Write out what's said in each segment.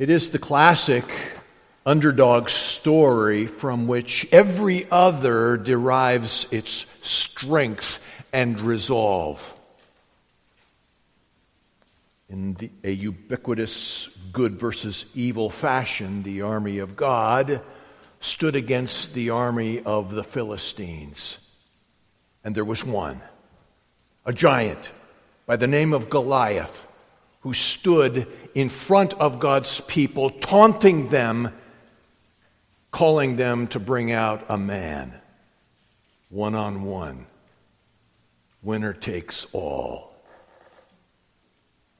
It is the classic underdog story from which every other derives its strength and resolve. In the, a ubiquitous good versus evil fashion, the army of God stood against the army of the Philistines. And there was one, a giant by the name of Goliath, who stood in front of God's people, taunting them, calling them to bring out a man, one on one. Winner takes all.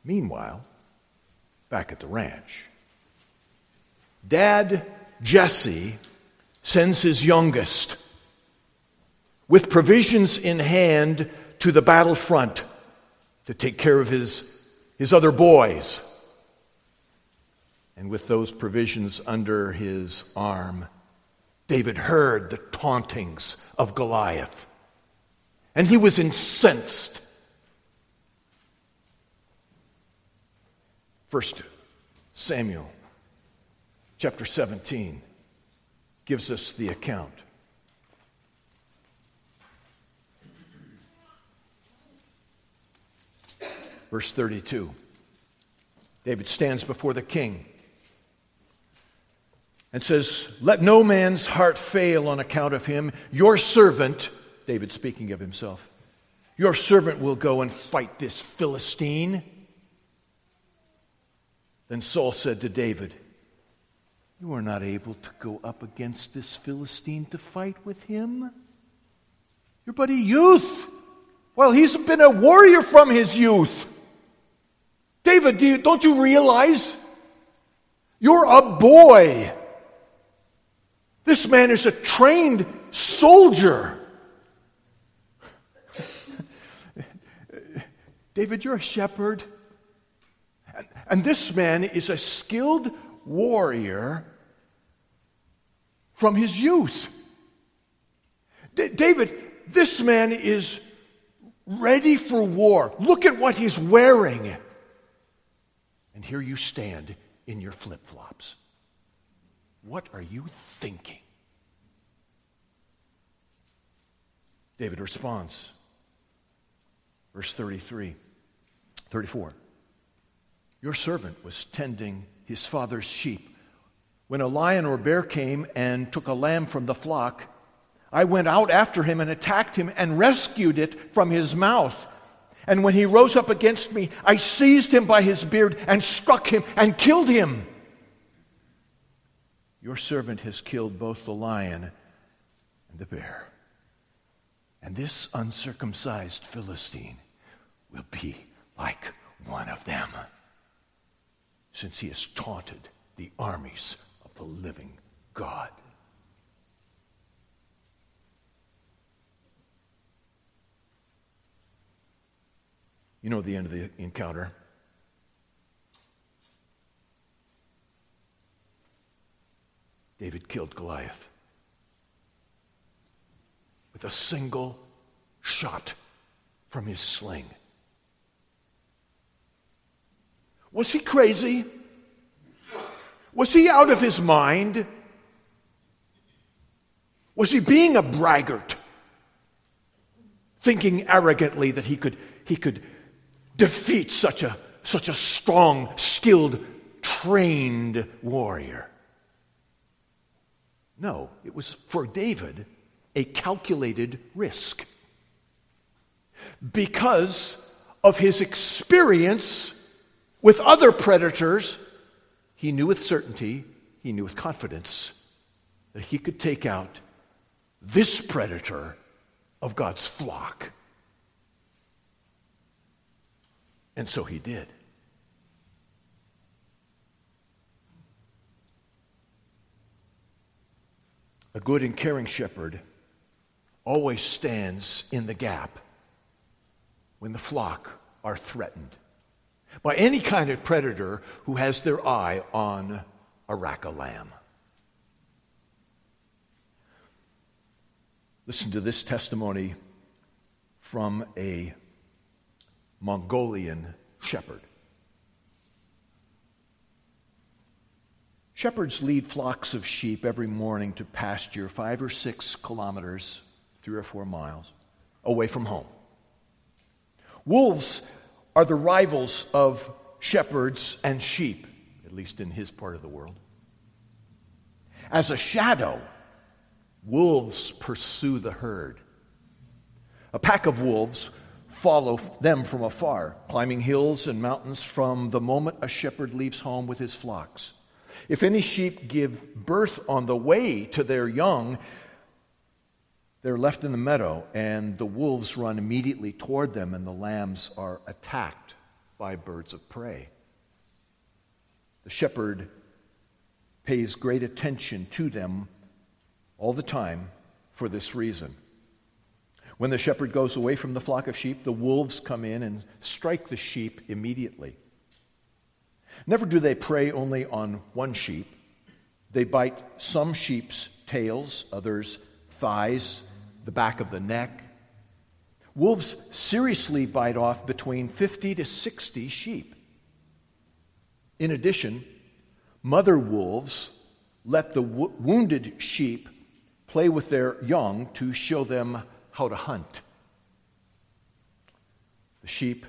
Meanwhile, back at the ranch, Dad Jesse sends his youngest with provisions in hand to the battlefront to take care of his, his other boys. And with those provisions under his arm, David heard the tauntings of Goliath. And he was incensed. First Samuel chapter 17 gives us the account. Verse 32. David stands before the king and says, Let no man's heart fail on account of him. Your servant, David speaking of himself, your servant will go and fight this Philistine. Then Saul said to David, You are not able to go up against this Philistine to fight with him. You're but a youth. Well, he's been a warrior from his youth. David, do you, don't you realize? You're a boy. This man is a trained soldier. David, you're a shepherd. And, and this man is a skilled warrior from his youth. D- David, this man is ready for war. Look at what he's wearing. And here you stand in your flip flops. What are you thinking? David responds. Verse 33, 34. Your servant was tending his father's sheep. When a lion or bear came and took a lamb from the flock, I went out after him and attacked him and rescued it from his mouth. And when he rose up against me, I seized him by his beard and struck him and killed him. Your servant has killed both the lion and the bear. And this uncircumcised Philistine will be like one of them, since he has taunted the armies of the living God. You know the end of the encounter. David killed Goliath with a single shot from his sling. Was he crazy? Was he out of his mind? Was he being a braggart? Thinking arrogantly that he could, he could defeat such a, such a strong, skilled, trained warrior? No, it was for David a calculated risk. Because of his experience with other predators, he knew with certainty, he knew with confidence that he could take out this predator of God's flock. And so he did. A good and caring shepherd always stands in the gap when the flock are threatened by any kind of predator who has their eye on a rack of lamb. Listen to this testimony from a Mongolian shepherd. Shepherds lead flocks of sheep every morning to pasture five or six kilometers, three or four miles, away from home. Wolves are the rivals of shepherds and sheep, at least in his part of the world. As a shadow, wolves pursue the herd. A pack of wolves follow them from afar, climbing hills and mountains from the moment a shepherd leaves home with his flocks. If any sheep give birth on the way to their young, they're left in the meadow, and the wolves run immediately toward them, and the lambs are attacked by birds of prey. The shepherd pays great attention to them all the time for this reason. When the shepherd goes away from the flock of sheep, the wolves come in and strike the sheep immediately. Never do they prey only on one sheep. They bite some sheep's tails, others' thighs, the back of the neck. Wolves seriously bite off between 50 to 60 sheep. In addition, mother wolves let the wo- wounded sheep play with their young to show them how to hunt. The sheep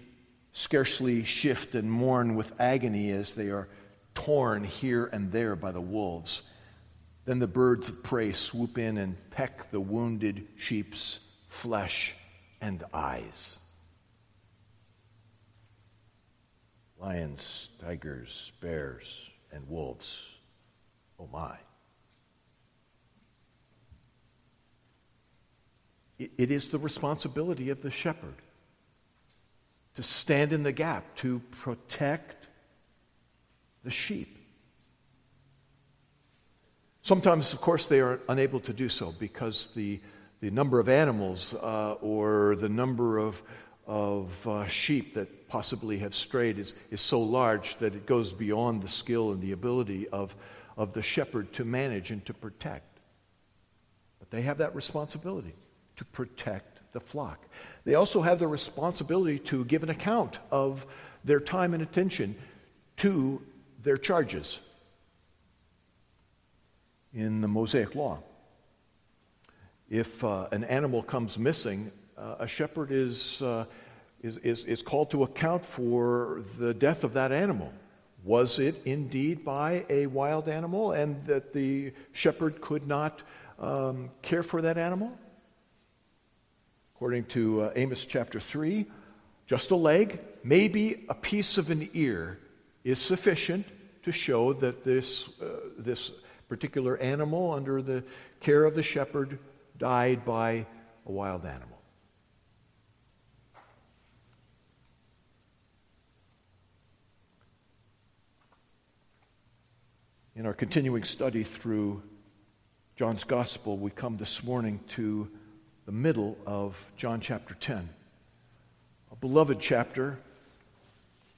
scarcely shift and mourn with agony as they are torn here and there by the wolves. Then the birds of prey swoop in and peck the wounded sheep's flesh and eyes. Lions, tigers, bears, and wolves. Oh my. It is the responsibility of the shepherd to stand in the gap, to protect the sheep. Sometimes, of course, they are unable to do so because the, the number of animals uh, or the number of, of uh, sheep that possibly have strayed is, is so large that it goes beyond the skill and the ability of, of the shepherd to manage and to protect. But they have that responsibility to protect the flock. They also have the responsibility to give an account of their time and attention to their charges in the Mosaic Law. If uh, an animal comes missing, uh, a shepherd is, uh, is, is, is called to account for the death of that animal. Was it indeed by a wild animal and that the shepherd could not um, care for that animal? According to uh, Amos chapter 3, just a leg, maybe a piece of an ear, is sufficient to show that this, uh, this particular animal, under the care of the shepherd, died by a wild animal. In our continuing study through John's Gospel, we come this morning to the middle of John chapter 10. A beloved chapter,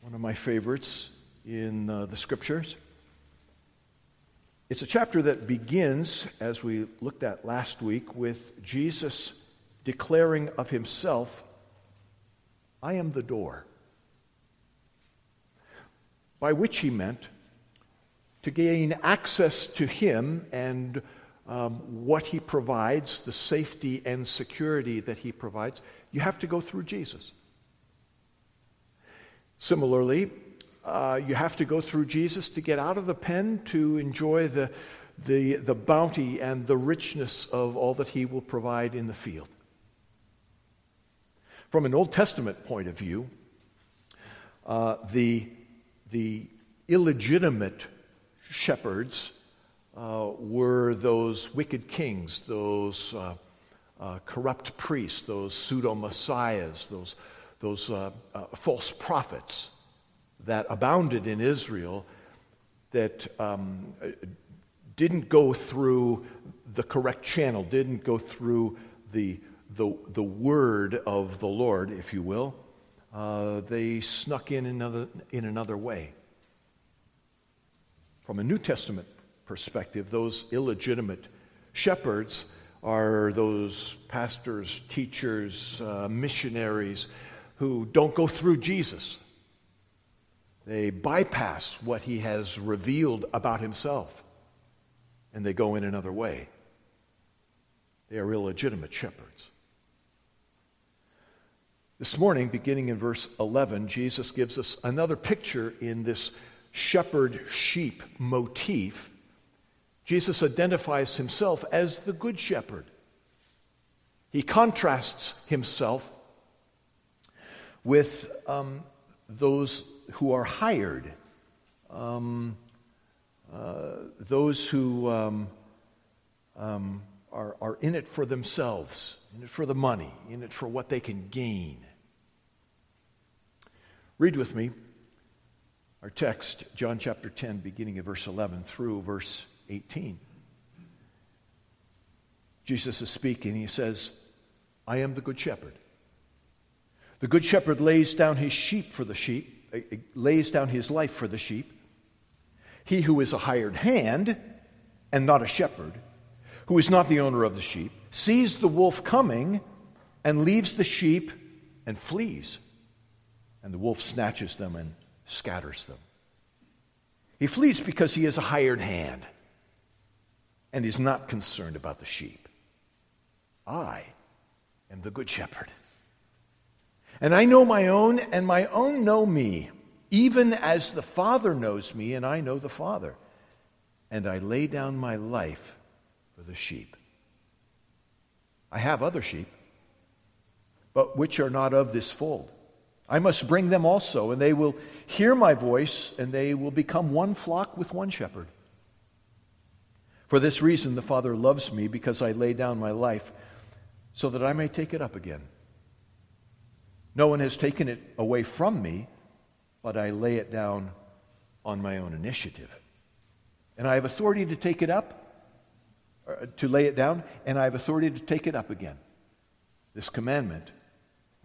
one of my favorites in uh, the scriptures. It's a chapter that begins, as we looked at last week, with Jesus declaring of himself, I am the door. By which he meant to gain access to him and um, what he provides, the safety and security that he provides, you have to go through Jesus. Similarly, uh, you have to go through Jesus to get out of the pen to enjoy the, the, the bounty and the richness of all that he will provide in the field. From an Old Testament point of view, uh, the, the illegitimate shepherds uh, were those wicked kings, those uh, uh, corrupt priests, those pseudo messiahs, those, those uh, uh, false prophets that abounded in Israel that um, didn't go through the correct channel, didn't go through the, the, the word of the Lord, if you will. Uh, they snuck in another, in another way. From a New Testament perspective, those illegitimate shepherds are those pastors, teachers, uh, missionaries who don't go through Jesus, They bypass what he has revealed about himself and they go in another way. They are illegitimate shepherds. This morning, beginning in verse 11, Jesus gives us another picture in this shepherd sheep motif. Jesus identifies himself as the good shepherd. He contrasts himself with um, those who are hired, um, uh, those who um, um, are, are in it for themselves, in it for the money, in it for what they can gain. Read with me our text, John chapter 10, beginning at verse 11 through verse 18. Jesus is speaking. He says, I am the good shepherd. The good shepherd lays down his sheep for the sheep, uh, uh, lays down his life for the sheep. He who is a hired hand and not a shepherd, who is not the owner of the sheep, sees the wolf coming and leaves the sheep and flees. And the wolf snatches them and scatters them. He flees because he is a hired hand and is not concerned about the sheep. I am the good shepherd. And I know my own, and my own know me, even as the Father knows me, and I know the Father. And I lay down my life for the sheep. I have other sheep, but which are not of this fold. I must bring them also, and they will hear my voice, and they will become one flock with one shepherd. For this reason, the Father loves me, because I lay down my life so that I may take it up again. No one has taken it away from me, but I lay it down on my own initiative. And I have authority to take it up, uh, to lay it down, and I have authority to take it up again. This commandment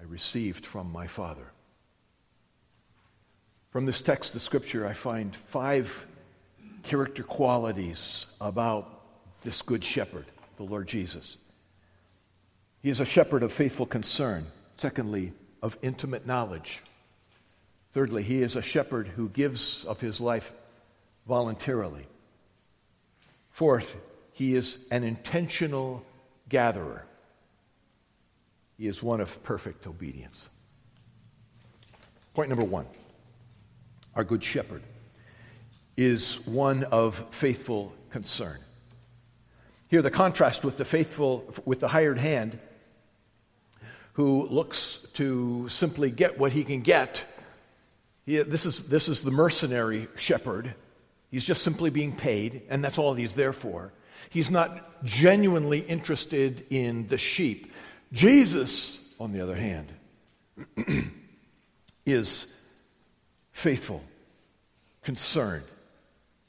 I received from my Father. From this text of Scripture, I find five character qualities about this Good Shepherd, the Lord Jesus. He is a shepherd of faithful concern. Secondly, of intimate knowledge. Thirdly, he is a shepherd who gives of his life voluntarily. Fourth, he is an intentional gatherer. He is one of perfect obedience. Point number one our good shepherd is one of faithful concern. Here, the contrast with the faithful, with the hired hand who looks to simply get what he can get. He, this, is, this is the mercenary shepherd. He's just simply being paid, and that's all he's there for. He's not genuinely interested in the sheep. Jesus, on the other hand, is faithful, concerned.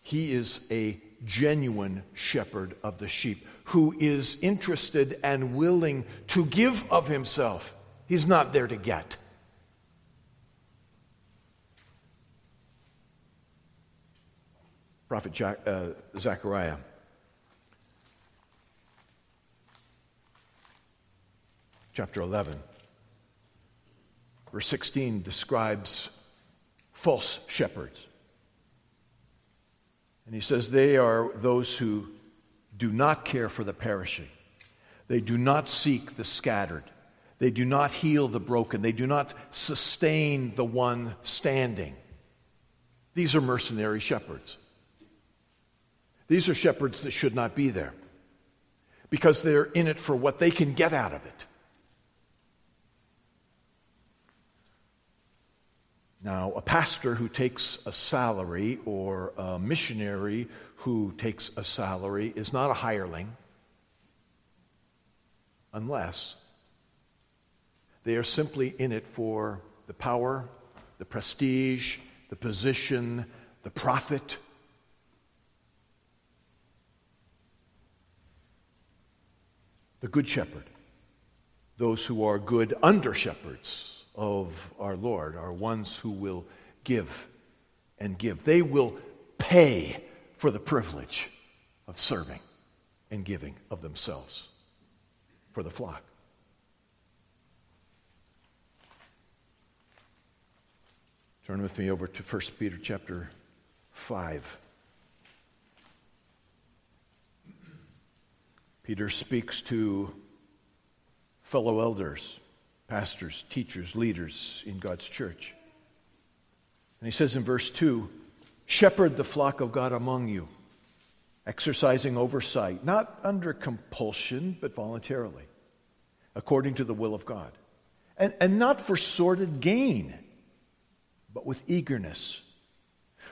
He is a genuine shepherd of the sheep who is interested and willing to give of himself. He's not there to get. Prophet Jack, uh, Zechariah. Chapter 11, verse 16 describes false shepherds. And he says, They are those who do not care for the perishing. They do not seek the scattered. They do not heal the broken. They do not sustain the one standing. These are mercenary shepherds. These are shepherds that should not be there because they're in it for what they can get out of it. Now, a pastor who takes a salary or a missionary who takes a salary is not a hireling unless they are simply in it for the power, the prestige, the position, the profit. The good shepherd, those who are good under shepherds of our Lord, are ones who will give and give. They will pay for the privilege of serving and giving of themselves for the flock. Turn with me over to 1 Peter chapter 5. Peter speaks to fellow elders, pastors, teachers, leaders in God's church. And he says in verse 2 Shepherd the flock of God among you, exercising oversight, not under compulsion, but voluntarily, according to the will of God, and, and not for sordid gain, but with eagerness,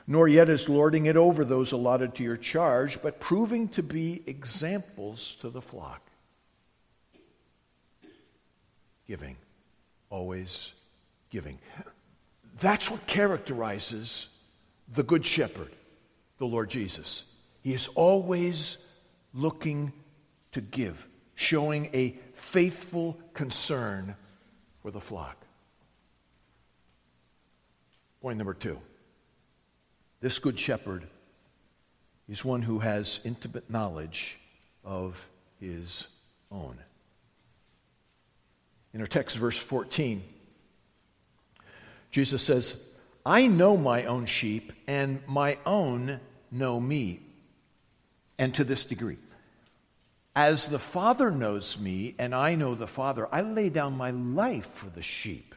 nor yet as lording it over those allotted to your charge, but proving to be examples to the flock. Giving, always giving. That's what characterizes the Good Shepherd, the Lord Jesus. He is always looking to give, showing a faithful concern for the flock. Point number two this Good Shepherd is one who has intimate knowledge of his own. In our text, verse 14, Jesus says, I know my own sheep, and my own know me. And to this degree, as the Father knows me, and I know the Father, I lay down my life for the sheep.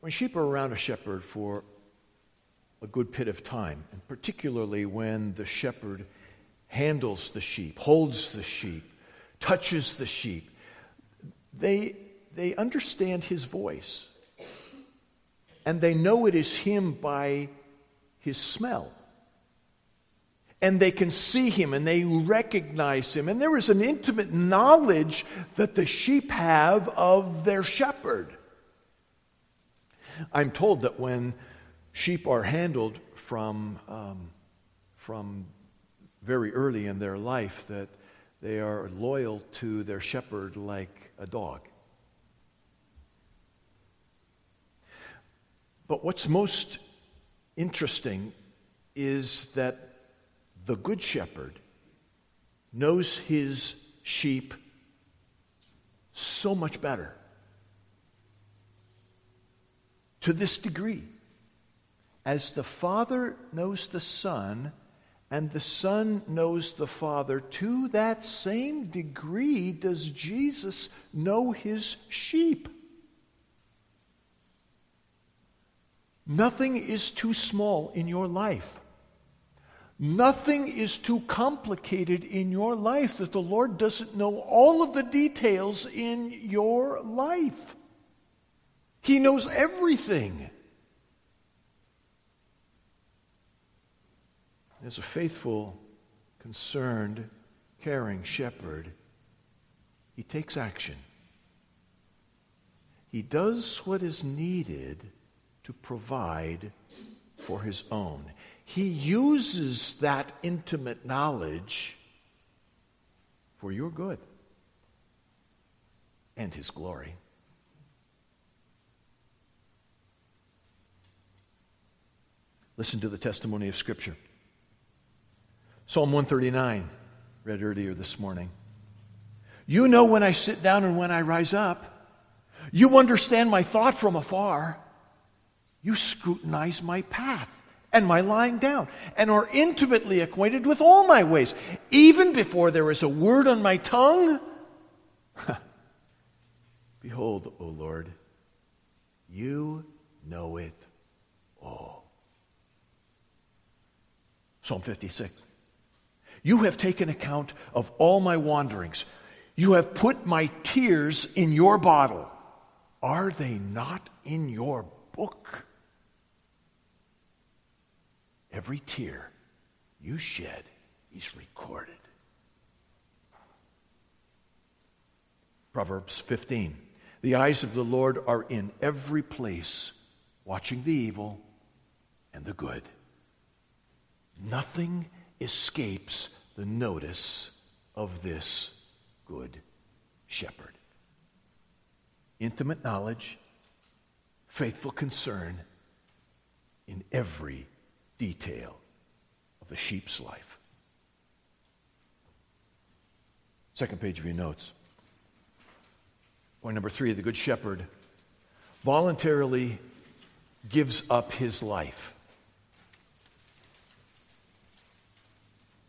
When sheep are around a shepherd for a good bit of time, and particularly when the shepherd handles the sheep, holds the sheep, touches the sheep. They, they understand his voice. And they know it is him by his smell. And they can see him and they recognize him. And there is an intimate knowledge that the sheep have of their shepherd. I'm told that when sheep are handled from, um, from very early in their life that they are loyal to their shepherd like a dog. But what's most interesting is that the good shepherd knows his sheep so much better. To this degree, as the Father knows the Son, and the Son knows the Father. To that same degree does Jesus know his sheep. Nothing is too small in your life. Nothing is too complicated in your life that the Lord doesn't know all of the details in your life. He knows everything. As a faithful, concerned, caring shepherd, he takes action. He does what is needed to provide for his own. He uses that intimate knowledge for your good and his glory. Listen to the testimony of Scripture. Psalm 139, read earlier this morning. You know when I sit down and when I rise up. You understand my thought from afar. You scrutinize my path and my lying down, and are intimately acquainted with all my ways. Even before there is a word on my tongue, behold, O Lord, you know it all. Psalm 56. You have taken account of all my wanderings. You have put my tears in your bottle. Are they not in your book? Every tear you shed is recorded. Proverbs 15. The eyes of the Lord are in every place, watching the evil and the good. Nothing escapes the notice of this good shepherd. Intimate knowledge, faithful concern in every detail of the sheep's life. Second page of your notes. Point number three the Good Shepherd voluntarily gives up his life.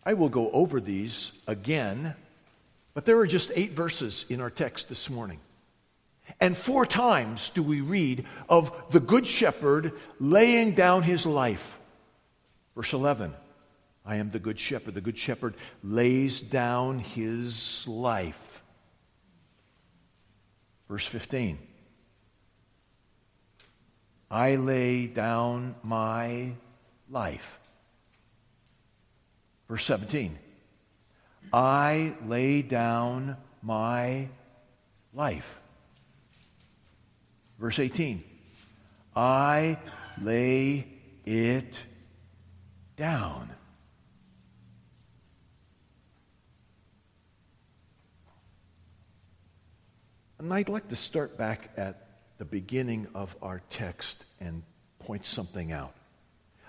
I will go over these again, but there are just eight verses in our text this morning. And four times do we read of the Good Shepherd laying down his life. Verse 11 I am the Good Shepherd. The Good Shepherd lays down his life. Verse 15 I lay down my life. Verse 17 I lay down my life. Verse 18 I lay it down. And I'd like to start back at the beginning of our text and point something out.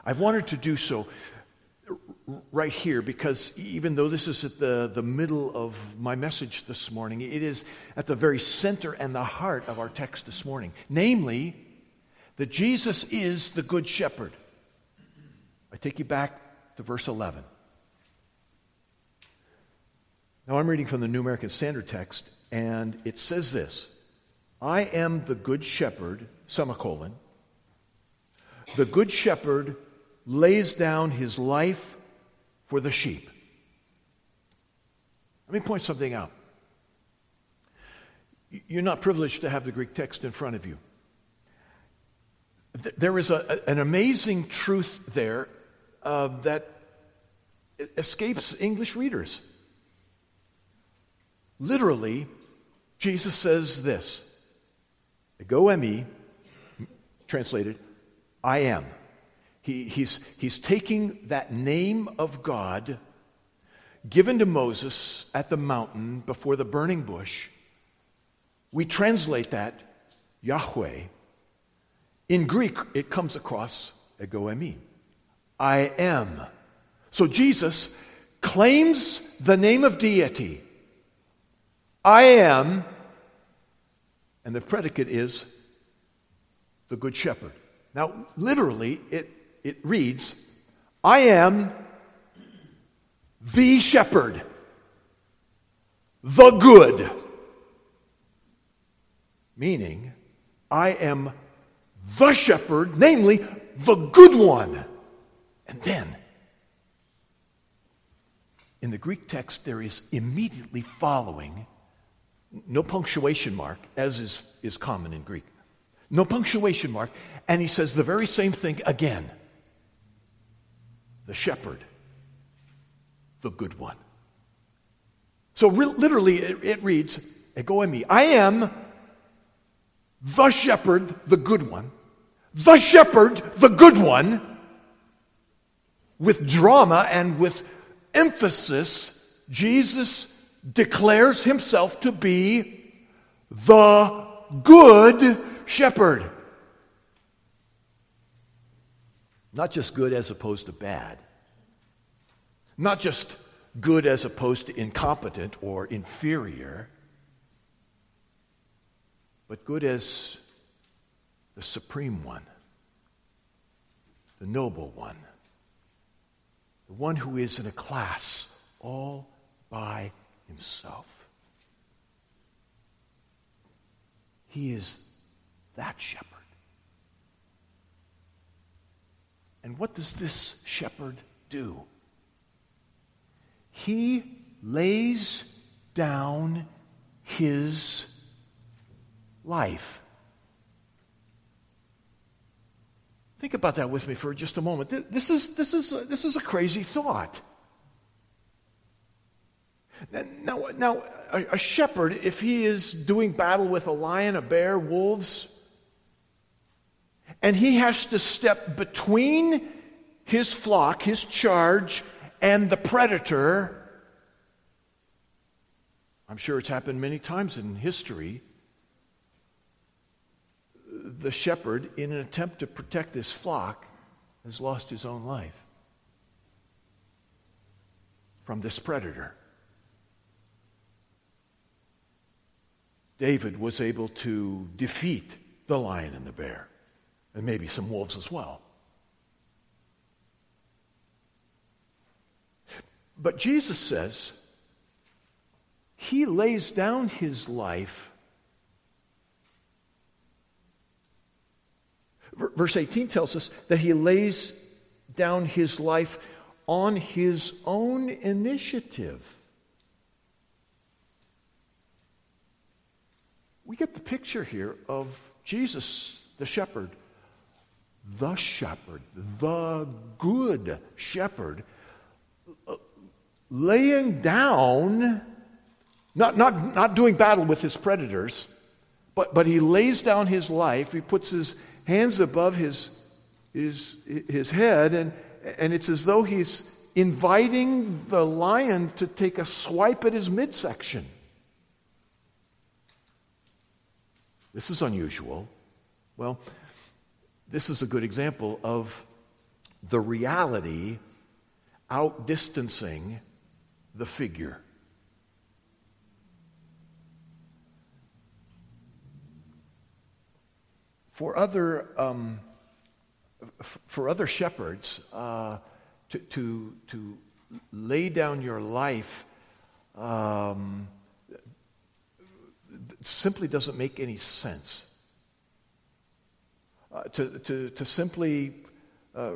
I've wanted to do so right here because even though this is at the, the middle of my message this morning, it is at the very center and the heart of our text this morning. Namely, that Jesus is the Good Shepherd. I take you back to verse 11. Now I'm reading from the New American Standard Text, and it says this I am the Good Shepherd, semicolon. The Good Shepherd lays down his life for the sheep. Let me point something out. You're not privileged to have the Greek text in front of you. There is a, an amazing truth there uh, that escapes English readers. Literally, Jesus says this Ego eimi, translated, I am. He, he's, he's taking that name of God given to Moses at the mountain before the burning bush. We translate that Yahweh. In Greek, it comes across ego eimi. I am. So Jesus claims the name of deity. I am, and the predicate is the Good Shepherd. Now, literally, it it reads, I am the shepherd, the good. Meaning, I am the shepherd, namely, the good one. And then, in the Greek text, there is immediately following, no punctuation mark, as is, is common in Greek. No punctuation mark. And he says the very same thing again the shepherd, the good one. So re- literally, it, it reads, Ego eimi. I am the shepherd, the good one. The shepherd, the good one. With drama and with emphasis, Jesus declares himself to be the good shepherd. Not just good as opposed to bad. Not just good as opposed to incompetent or inferior, but good as the supreme one, the noble one, the one who is in a class all by himself. He is that shepherd. And what does this shepherd do? He lays down his life. Think about that with me for just a moment. This is, this is, this is a crazy thought. Now, now a shepherd, if he is doing battle with a lion, a bear, wolves, and he has to step between his flock, his charge, and the predator. I'm sure it's happened many times in history. The shepherd, in an attempt to protect his flock, has lost his own life from this predator. David was able to defeat the lion and the bear, and maybe some wolves as well. But Jesus says he lays down his life. Verse 18 tells us that he lays down his life on his own initiative. We get the picture here of Jesus, the shepherd, the shepherd, the good shepherd, uh, laying down, not, not, not doing battle with his predators, but, but he lays down his life. He puts his hands above his, his, his head, and, and it's as though he's inviting the lion to take a swipe at his midsection. This is unusual. Well, this is a good example of the reality outdistancing the figure. For other, um, for other shepherds, uh, to, to, to lay down your life um, simply doesn't make any sense. Uh, to, to, to simply uh,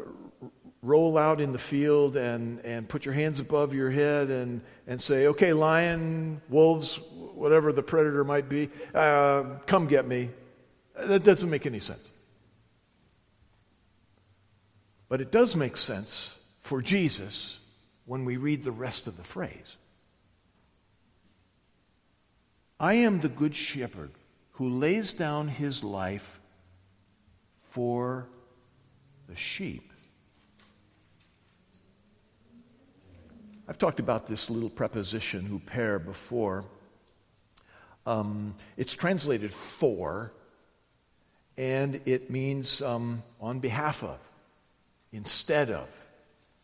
roll out in the field and, and put your hands above your head and, and say, okay, lion, wolves, whatever the predator might be, uh, come get me. That doesn't make any sense. But it does make sense for Jesus when we read the rest of the phrase. I am the good shepherd who lays down his life for the sheep. I've talked about this little preposition, huper, before. Um, it's translated for, and it means um, on behalf of, instead of,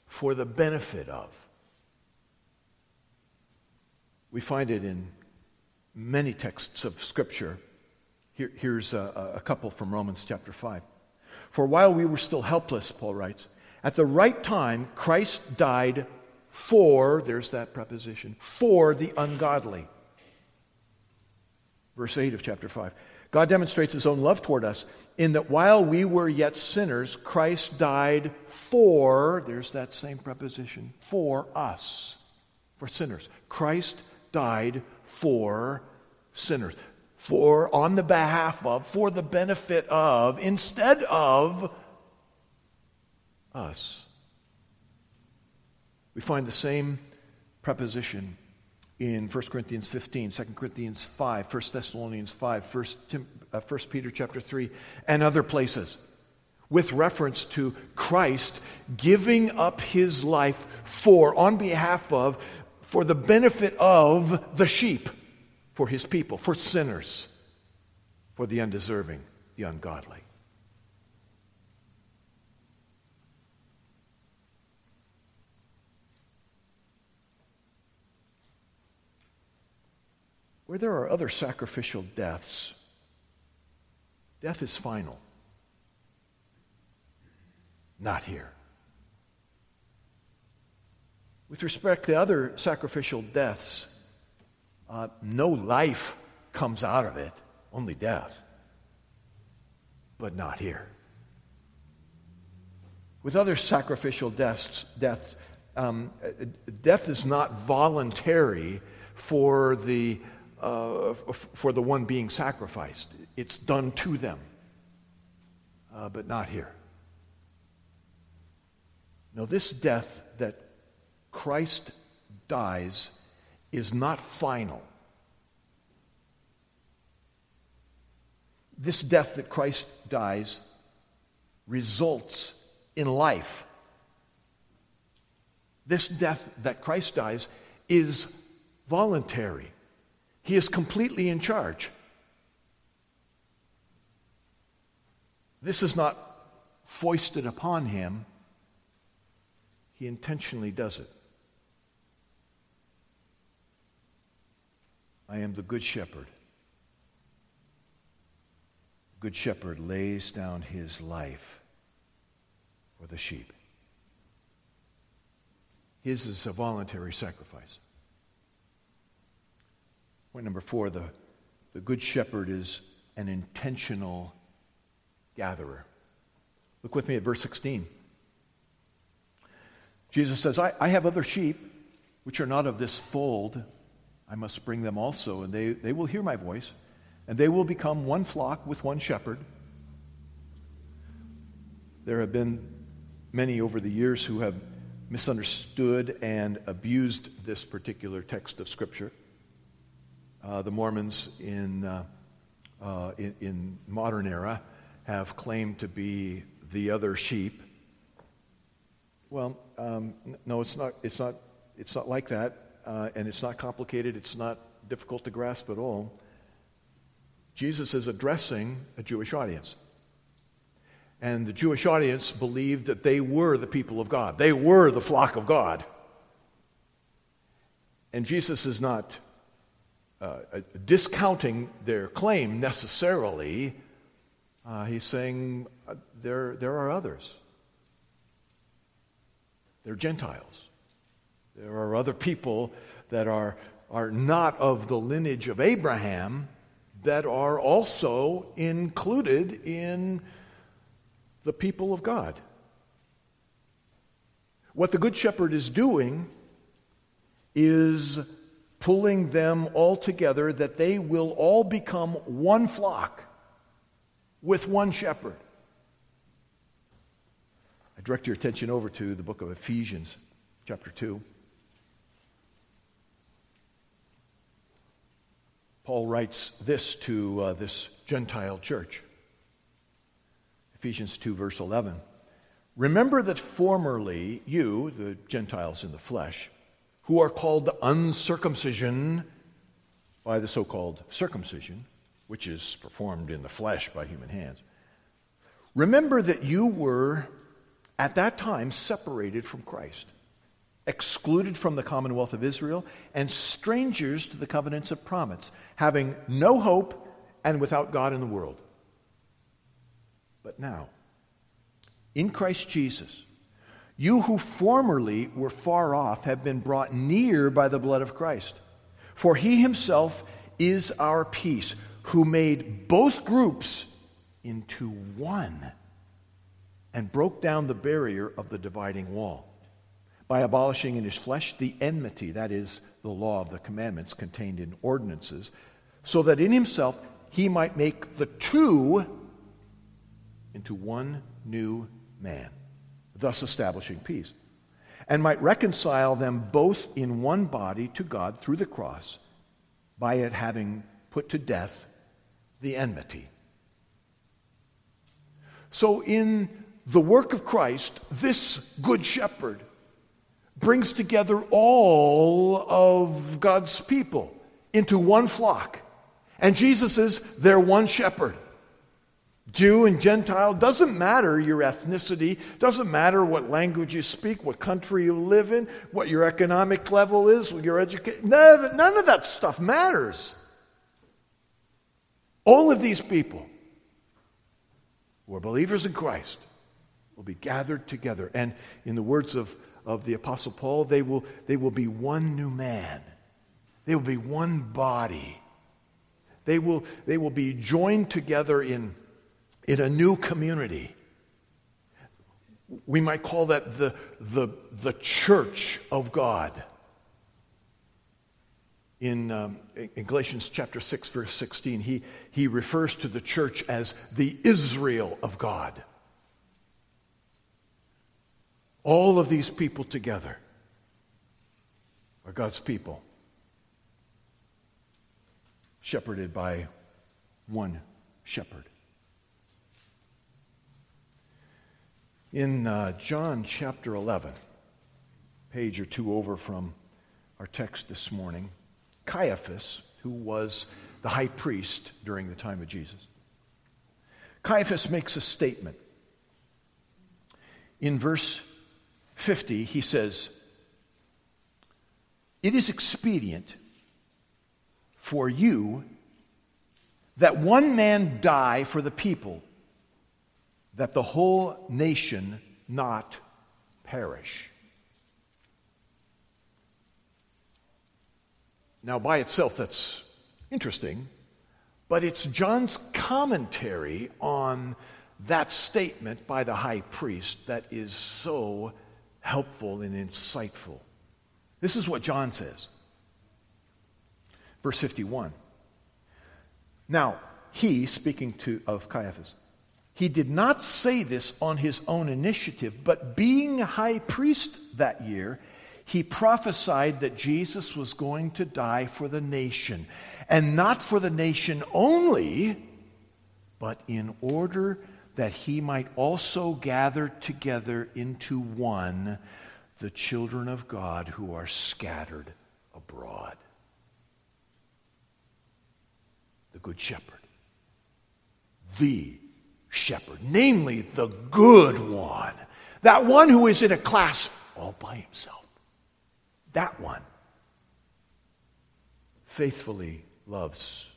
for the benefit of. We find it in many texts of Scripture. Here, here's a, a couple from Romans chapter 5. For while we were still helpless, Paul writes, at the right time, Christ died for, there's that preposition, for the ungodly. Verse 8 of chapter 5. God demonstrates his own love toward us in that while we were yet sinners, Christ died for, there's that same preposition, for us, for sinners. Christ died for sinners, for, on the behalf of, for the benefit of, instead of us. We find the same preposition in 1 Corinthians 15, 2 Corinthians 5, 1 Thessalonians 5, 1, Tim, uh, 1 Peter chapter 3, and other places with reference to Christ giving up his life for, on behalf of, for the benefit of the sheep, for his people, for sinners, for the undeserving, the ungodly. Where there are other sacrificial deaths, death is final. Not here. With respect to other sacrificial deaths, uh, no life comes out of it, only death. But not here. With other sacrificial deaths, deaths um, death is not voluntary for the uh, for the one being sacrificed. It's done to them, uh, but not here. Now, this death that Christ dies is not final. This death that Christ dies results in life. This death that Christ dies is voluntary. He is completely in charge. This is not foisted upon him, he intentionally does it. I am the good shepherd The Good shepherd lays down his life for the sheep. His is a voluntary sacrifice. Point number four the, the good shepherd is an intentional gatherer. Look with me at verse 16. Jesus says, I, I have other sheep which are not of this fold. I must bring them also, and they, they will hear my voice, and they will become one flock with one shepherd. There have been many over the years who have misunderstood and abused this particular text of Scripture. Uh, the Mormons in, uh, uh, in, in modern era have claimed to be the other sheep. Well, um, no, it's not, it's, not, it's not like that, uh, and it's not complicated, it's not difficult to grasp at all. Jesus is addressing a Jewish audience. And the Jewish audience believed that they were the people of God, they were the flock of God. And Jesus is not uh, discounting their claim necessarily. Uh, he's saying uh, there, there are others. They're Gentiles. There are other people that are, are not of the lineage of Abraham that are also included in the people of God. What the Good Shepherd is doing is pulling them all together that they will all become one flock with one shepherd. I direct your attention over to the book of Ephesians, chapter 2. Paul writes this to uh, this Gentile church. Ephesians 2, verse 11. Remember that formerly you, the Gentiles in the flesh, who are called uncircumcision by the so called circumcision, which is performed in the flesh by human hands, remember that you were at that time separated from Christ, excluded from the commonwealth of Israel, and strangers to the covenants of promise, having no hope and without God in the world. But now, in Christ Jesus, you who formerly were far off have been brought near by the blood of Christ. For he himself is our peace, who made both groups into one and broke down the barrier of the dividing wall by abolishing in his flesh the enmity, that is, the law of the commandments contained in ordinances, so that in himself he might make the two into one new man, thus establishing peace, and might reconcile them both in one body to God through the cross, by it having put to death the enmity. So, in the work of Christ, this good shepherd brings together all of God's people into one flock. And Jesus is their one shepherd. Jew and Gentile, doesn't matter your ethnicity, doesn't matter what language you speak, what country you live in, what your economic level is, what your education, none, none of that stuff matters. All of these people who are believers in Christ will be gathered together. And in the words of, of the Apostle Paul, they will, they will be one new man. They will be one body. They will, they will be joined together in in a new community. We might call that the, the, the church of God. In, um, in Galatians chapter 6, verse 16, he, he refers to the church as the Israel of God. All of these people together are God's people, shepherded by one shepherd. In uh, John chapter 11, page or two over from our text this morning, Caiaphas, who was the high priest during the time of Jesus, Caiaphas makes a statement. In verse 50, he says, It is expedient for you that one man die for the people, that the whole nation not perish. Now, by itself, that's interesting, but it's John's commentary on that statement by the high priest that is so helpful and insightful. This is what John says. Verse 51. Now, he, speaking to, of Caiaphas, he did not say this on his own initiative, but being high priest that year, he prophesied that Jesus was going to die for the nation. And not for the nation only, but in order that he might also gather together into one the children of God who are scattered abroad. The Good Shepherd. The shepherd, namely the good one. That one who is in a class all by himself. That one faithfully loves,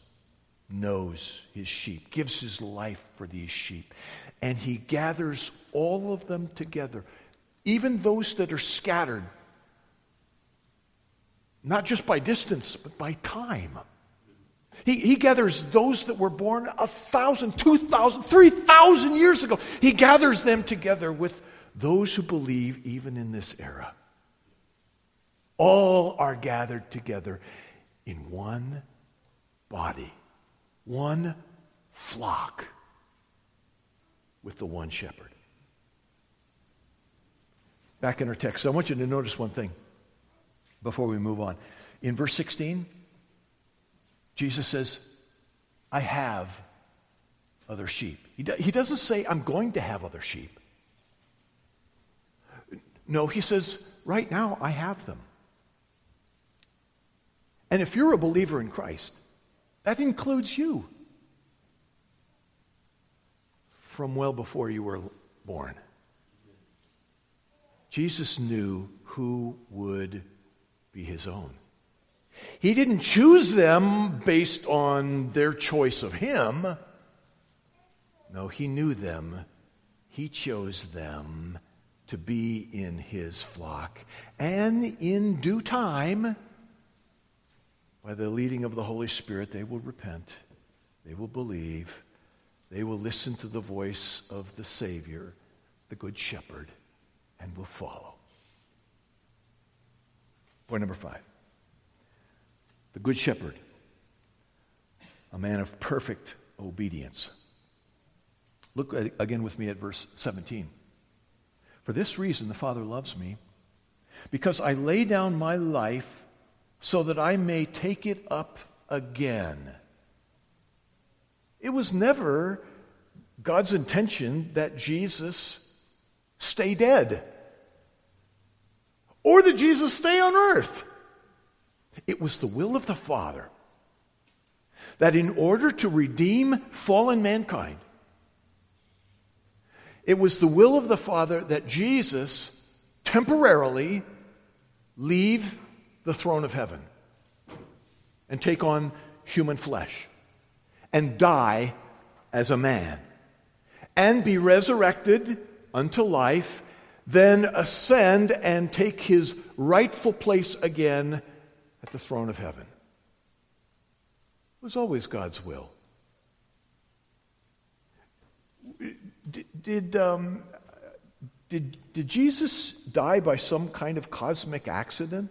knows his sheep, gives his life for these sheep, and he gathers all of them together, even those that are scattered, not just by distance, but by time. He, he gathers those that were born a thousand, two thousand, three thousand years ago. He gathers them together with those who believe even in this era. All are gathered together in one body, one flock with the one shepherd. Back in our text, I want you to notice one thing before we move on. In verse 16, Jesus says, I have other sheep. He, do, he doesn't say, I'm going to have other sheep. No, he says, right now I have them. And if you're a believer in Christ, that includes you from well before you were born. Jesus knew who would be his own. He didn't choose them based on their choice of him. No, he knew them. He chose them to be in his flock. And in due time, by the leading of the Holy Spirit, they will repent, they will believe, they will listen to the voice of the Savior, the Good Shepherd, and will follow. Point number five the Good Shepherd, a man of perfect obedience. Look again with me at verse 17. For this reason, the Father loves me, because I lay down my life so that I may take it up again. It was never God's intention that Jesus stay dead or that Jesus stay on earth. It was the will of the Father that in order to redeem fallen mankind, it was the will of the Father that Jesus temporarily leave the throne of heaven and take on human flesh and die as a man and be resurrected unto life, then ascend and take his rightful place again at the throne of heaven. It was always God's will. Did, did, um, did, did Jesus die by some kind of cosmic accident?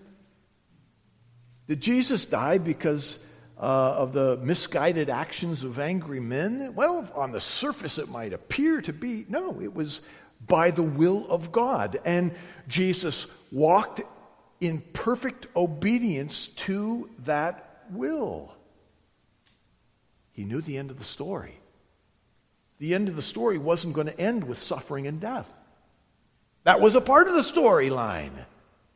Did Jesus die because uh, of the misguided actions of angry men? Well, on the surface it might appear to be. No, it was by the will of God. And Jesus walked in perfect obedience to that will. He knew the end of the story. The end of the story wasn't going to end with suffering and death. That was a part of the storyline,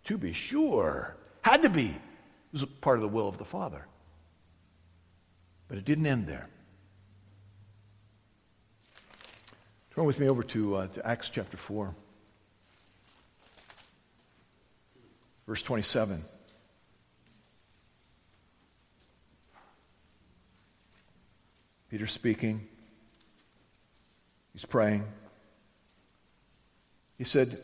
to be sure. Had to be. It was a part of the will of the Father. But it didn't end there. Turn with me over to, uh, to Acts chapter 4. Verse 27. Peter speaking. He's praying. He said,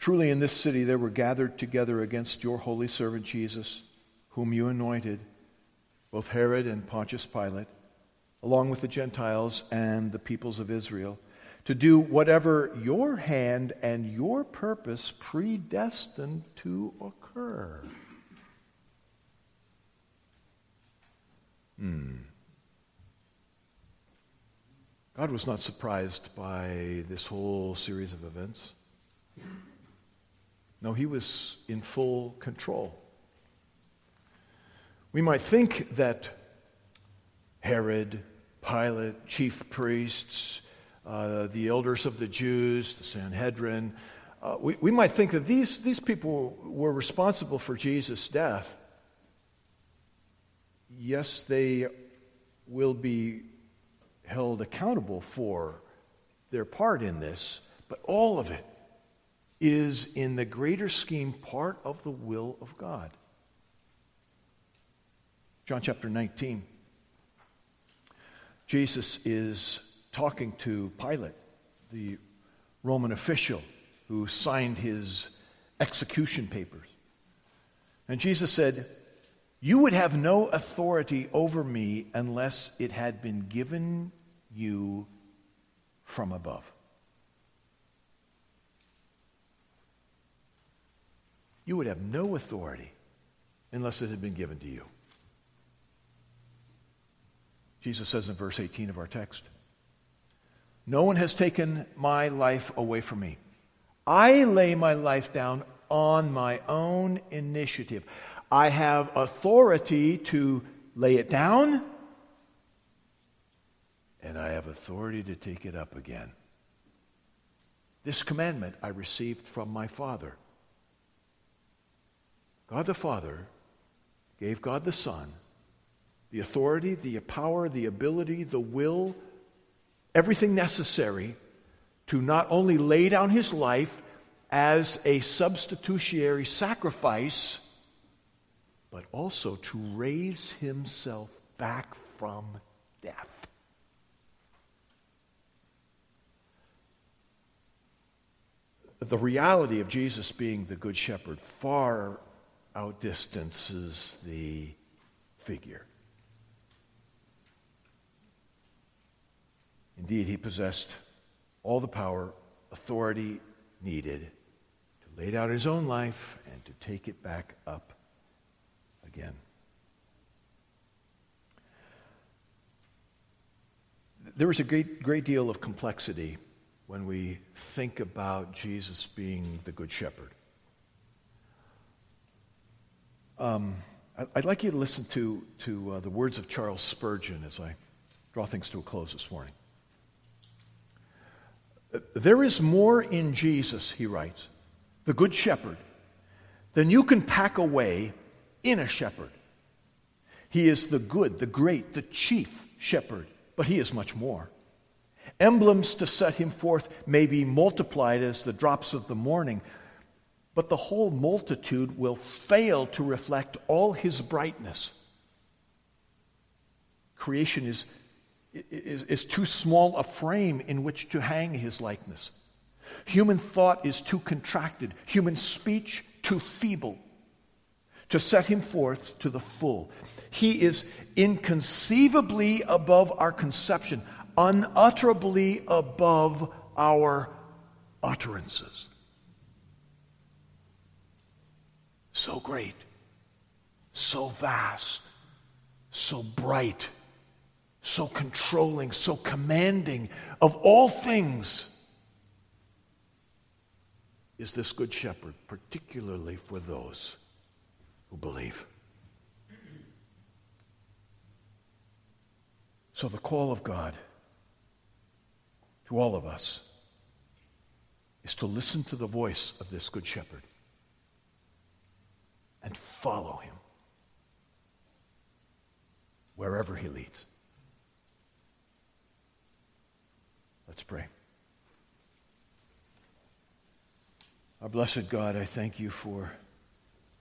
Truly in this city they were gathered together against your holy servant Jesus, whom you anointed, both Herod and Pontius Pilate, along with the Gentiles and the peoples of Israel, to do whatever your hand and your purpose predestined to occur. Hmm. God was not surprised by this whole series of events. No, he was in full control. We might think that Herod, Pilate, chief priests, uh, the elders of the Jews, the Sanhedrin, uh, we, we might think that these, these people were responsible for Jesus' death. Yes, they will be held accountable for their part in this, but all of it is in the greater scheme part of the will of God. John chapter 19. Jesus is talking to Pilate, the Roman official who signed his execution papers. And Jesus said, You would have no authority over me unless it had been given you from above. You would have no authority unless it had been given to you. Jesus says in verse 18 of our text No one has taken my life away from me. I lay my life down on my own initiative. I have authority to lay it down and I have authority to take it up again. This commandment I received from my Father. God the Father gave God the Son the authority, the power, the ability, the will, everything necessary to not only lay down his life as a substitutionary sacrifice, but also to raise himself back from death. the reality of Jesus being the Good Shepherd far outdistances the figure. Indeed, he possessed all the power, authority needed to lay down his own life and to take it back up again. There is a great, great deal of complexity when we think about Jesus being the Good Shepherd. Um, I'd like you to listen to, to uh, the words of Charles Spurgeon as I draw things to a close this morning. There is more in Jesus, he writes, the Good Shepherd, than you can pack away in a shepherd. He is the good, the great, the chief shepherd, but he is much more. Emblems to set him forth may be multiplied as the drops of the morning, but the whole multitude will fail to reflect all his brightness. Creation is, is, is too small a frame in which to hang his likeness. Human thought is too contracted, human speech too feeble to set him forth to the full. He is inconceivably above our conception unutterably above our utterances. So great, so vast, so bright, so controlling, so commanding of all things is this Good Shepherd, particularly for those who believe. So, the call of God to all of us is to listen to the voice of this Good Shepherd follow him wherever he leads. Let's pray. Our blessed God, I thank you for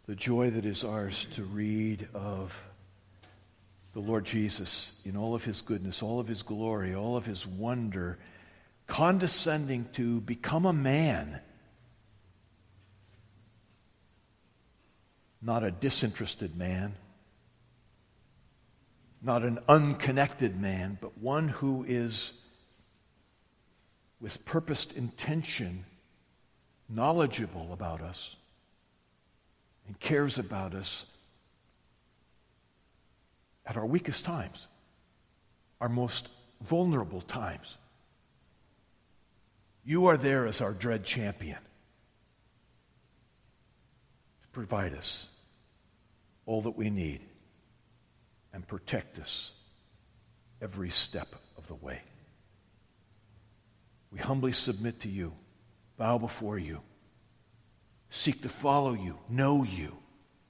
the joy that is ours to read of the Lord Jesus, in all of his goodness, all of his glory, all of his wonder, condescending to become a man, not a disinterested man, not an unconnected man, but one who is with purposed intention knowledgeable about us and cares about us at our weakest times, our most vulnerable times. You are there as our dread champion to provide us all that we need and protect us every step of the way. We humbly submit to you, bow before you, seek to follow you, know you,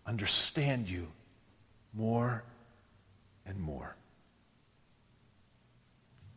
understand you more and more.